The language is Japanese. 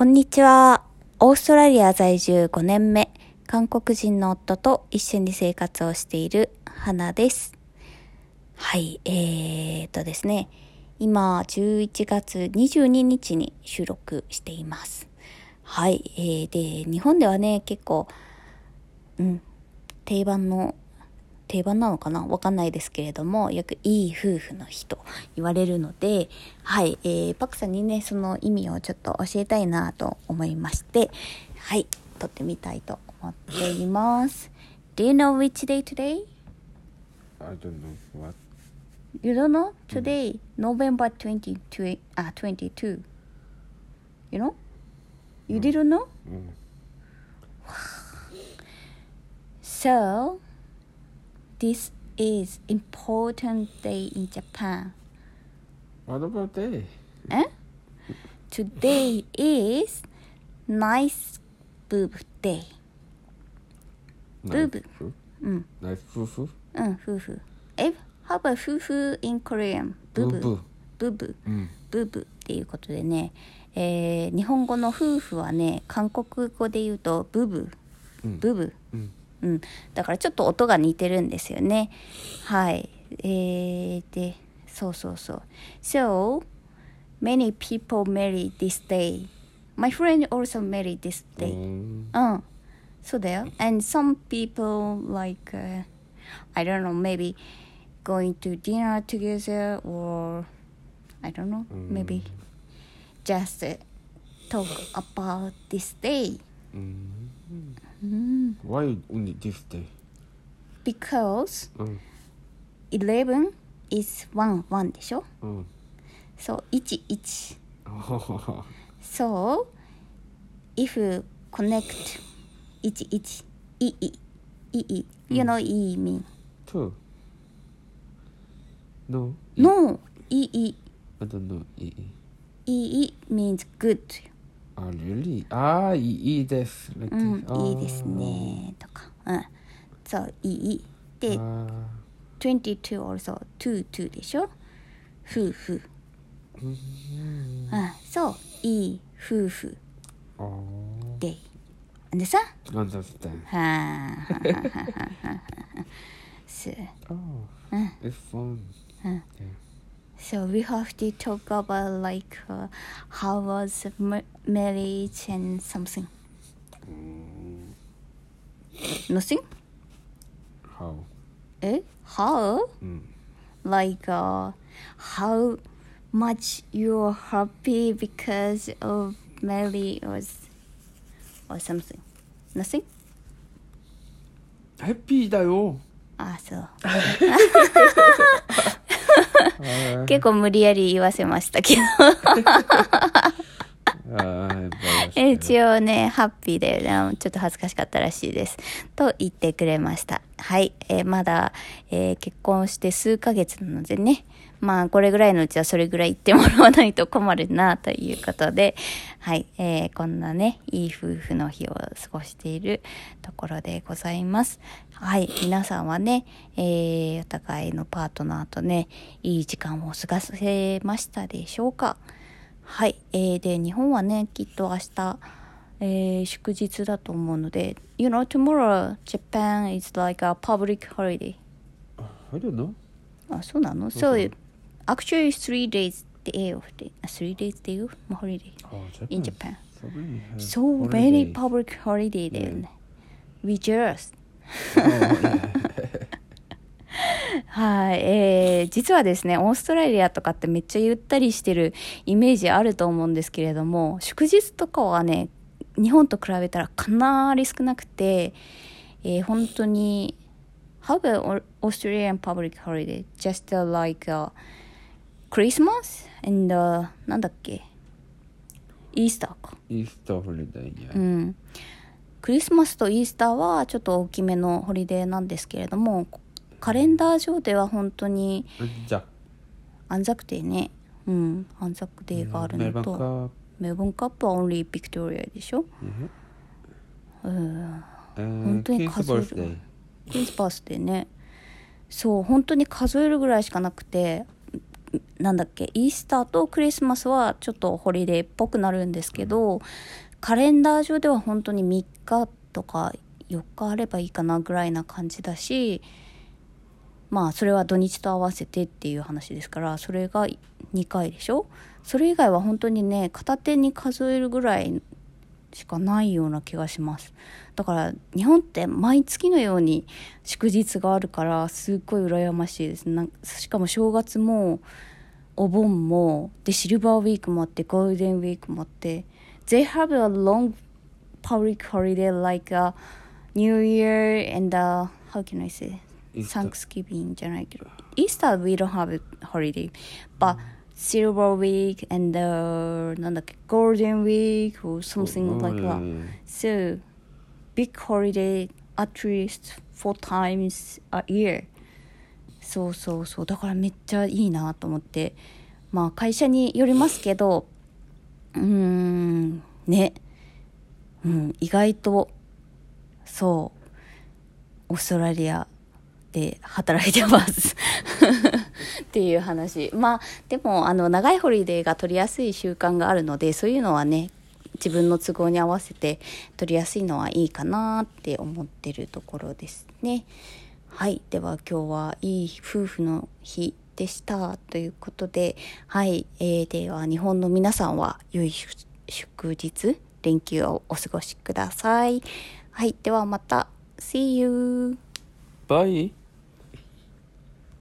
こんにちは。オーストラリア在住5年目、韓国人の夫と一緒に生活をしている花です。はい、えーとですね、今11月22日に収録しています。はい、えー、で、日本ではね、結構、うん、定番の定番なのかなわかんないですけれども、よくいい夫婦の日と言われるので、はい、えー、パクさんにね、その意味をちょっと教えたいなと思いまして、はい、撮ってみたいと思っています。Do you know which day today? I don't know what. You don't know? Today, November 22, ah, 22. You know? You didn't know? Mm. So, this is important day in Japan. What about day? Eh? Today is nice boob day. Nice Boob. foo- うん、Nice fufu. うん、夫婦。え、how about 夫婦 in Korean? ブブ Boo-boo. ブブ Mm. ブブっていうことでね、えー日本語の夫婦はね、韓国語で言うとブブ、うんブブ。Mm. うん、だからちょっと音が似てるんですよね。はい。えー、で、そうそうそう。So, many people marry this day. My friend also married this day. Mm. うん。そうだよ。And some people like, uh, I don't know, maybe going to dinner together or, I don't know, maybe just uh, talk about this day. Mm. うん。Why only this day? Because Mm. 11 is 1, 1でしょ Mm. そう、1、1。Oh. So, if you connect 1、1、いい、いい、you know いい mean. Two. No. No, いい、I don't know. E. いい means good. あ、あ、いいです。うん、いいですね。とか。そう、いい。で、22 also、でしょ？夫婦。うん、そう、いいふ婦。で、なんでさ？なんだっ。はあ。す。うん。It's。So we have to talk about like uh, how was the ma- marriage and something. Mm. Nothing? How? Eh? How? Mm. Like uh, how much you're happy because of marriage or, s- or something? Nothing? ハッピーだよ。あ、そう。 Ah, 結構無理やり言わせましたけど。ah, え一応ね、ハッピーで、ちょっと恥ずかしかったらしいです。と言ってくれました。はい。えーまだ、えー結婚して数ヶ月なのでね。まあ、これぐらいのうちはそれぐらい言ってもらわないと困るな、ということで、はい。えーこんなね、いい夫婦の日を過ごしているところでございます。はい。皆さんはね、えーお互いのパートナーとね、いい時間を過ごせましたでしょうか？はい、えー、で日本はねきっと明日、えー祝日だと思うので You know tomorrow Japan is like a public holiday I don't know. あそうなの？So actually three days day of day uh, three days day of holiday Oh, in Japan. So many, uh, public holiday だよね We just Oh. はい、えー、実はですね、オーストラリアとかってめっちゃゆったりしてるイメージあると思うんですけれども、祝日とかはね、日本と比べたらかなり少なくて、えー本当に、How about Australian public holiday? Just uh, like、uh, Christmas and、uh, なんだっけ？イースターか。Easter holiday, yeah. うん、クリスマスとイースターはちょっと大きめのホリデーなんですけれどもカレンダー上では本当に. Anzac Day ねうん Anzac Day があるのと. Melbourne Cup は only Victoria でしょ？うん Uh, 本当に数える.クリスマスでねそう本当に数えるぐらいしかなくてなんだっけイースターとクリスマスはちょっとホリデーっぽくなるんですけど、カレンダー上では本当に3日とか4日あればいいかなぐらいな感じだしまあそれは土日と合わせてっていう話ですからそれが2回でしょ？それ以外は本当にね片手に数えるぐらいしかないような気がしますだから日本って毎月のように祝日があるからすっごい羨ましいですなしかも正月もお盆もでシルバーウィークもあってゴールデンウィークもあって They have a long public holiday like a New Year and uh, how can I say. Thanksgiving じゃないけど Easter we don't have a holiday but Silver Week and uh, なんだっけ Golden Week or something Oh, like that so big holiday at least four times a year そうそうそうだからめっちゃいいなと思ってまあ会社によりますけどうーんねうん意外とそうオーストラリアで働いてますっていう話まあでもあの長いホリデーが取りやすい習慣があるのでそういうのはね自分の都合に合わせて取りやすいのはいいかなって思ってるところですね。はい。では今日はいい夫婦の日でしたということで、はい。えー、では日本の皆さんは良い祝日、連休をお過ごしください。はい。ではまた。See you! Bye.